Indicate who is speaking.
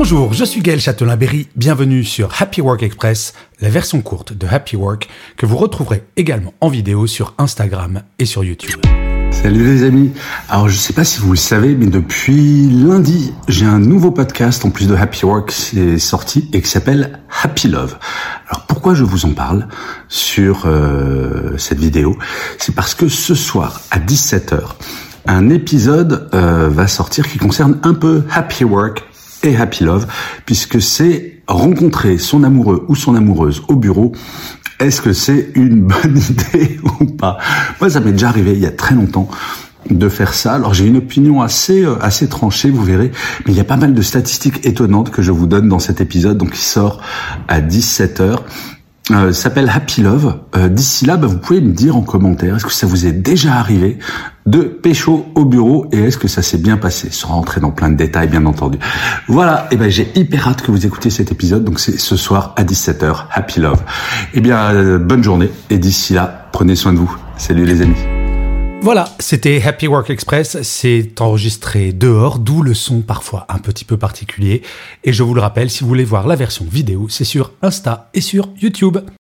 Speaker 1: Bonjour, je suis Gaël Châtelain-Berry, bienvenue sur Happy Work Express, la version courte de Happy Work que vous retrouverez également en vidéo sur Instagram et sur YouTube.
Speaker 2: Salut les amis. Alors je sais pas si vous le savez, mais depuis lundi, j'ai un nouveau podcast en plus de Happy Work qui est sorti et qui s'appelle Happy Love. Alors pourquoi je vous en parle sur euh, cette vidéo? C'est parce que ce soir à 17h, un épisode euh, va sortir qui concerne un peu Happy Work et Happy Love, puisque c'est rencontrer son amoureux ou son amoureuse au bureau. Est-ce que c'est une bonne idée ou pas? Moi, ça m'est déjà arrivé il y a très longtemps de faire ça. Alors j'ai une opinion assez euh, assez tranchée, vous verrez, mais il y a pas mal de statistiques étonnantes que je vous donne dans cet épisode, donc il sort à 17h. Euh, s'appelle Happy Love. Euh, D'ici là, bah, vous pouvez me dire en commentaire, est-ce que ça vous est déjà arrivé de pécho au bureau et est-ce que ça s'est bien passé? Sans rentrer dans plein de détails, bien entendu. Voilà, et ben j'ai hyper hâte que vous écoutiez cet épisode, donc c'est ce soir à 17h, Happy Love. Eh bien, euh, bonne journée et d'ici là, prenez soin de vous. Salut les amis.
Speaker 1: Voilà, c'était Happy Work Express, c'est enregistré dehors, d'où le son parfois un petit peu particulier. Et je vous le rappelle, si vous voulez voir la version vidéo, c'est sur Insta et sur YouTube.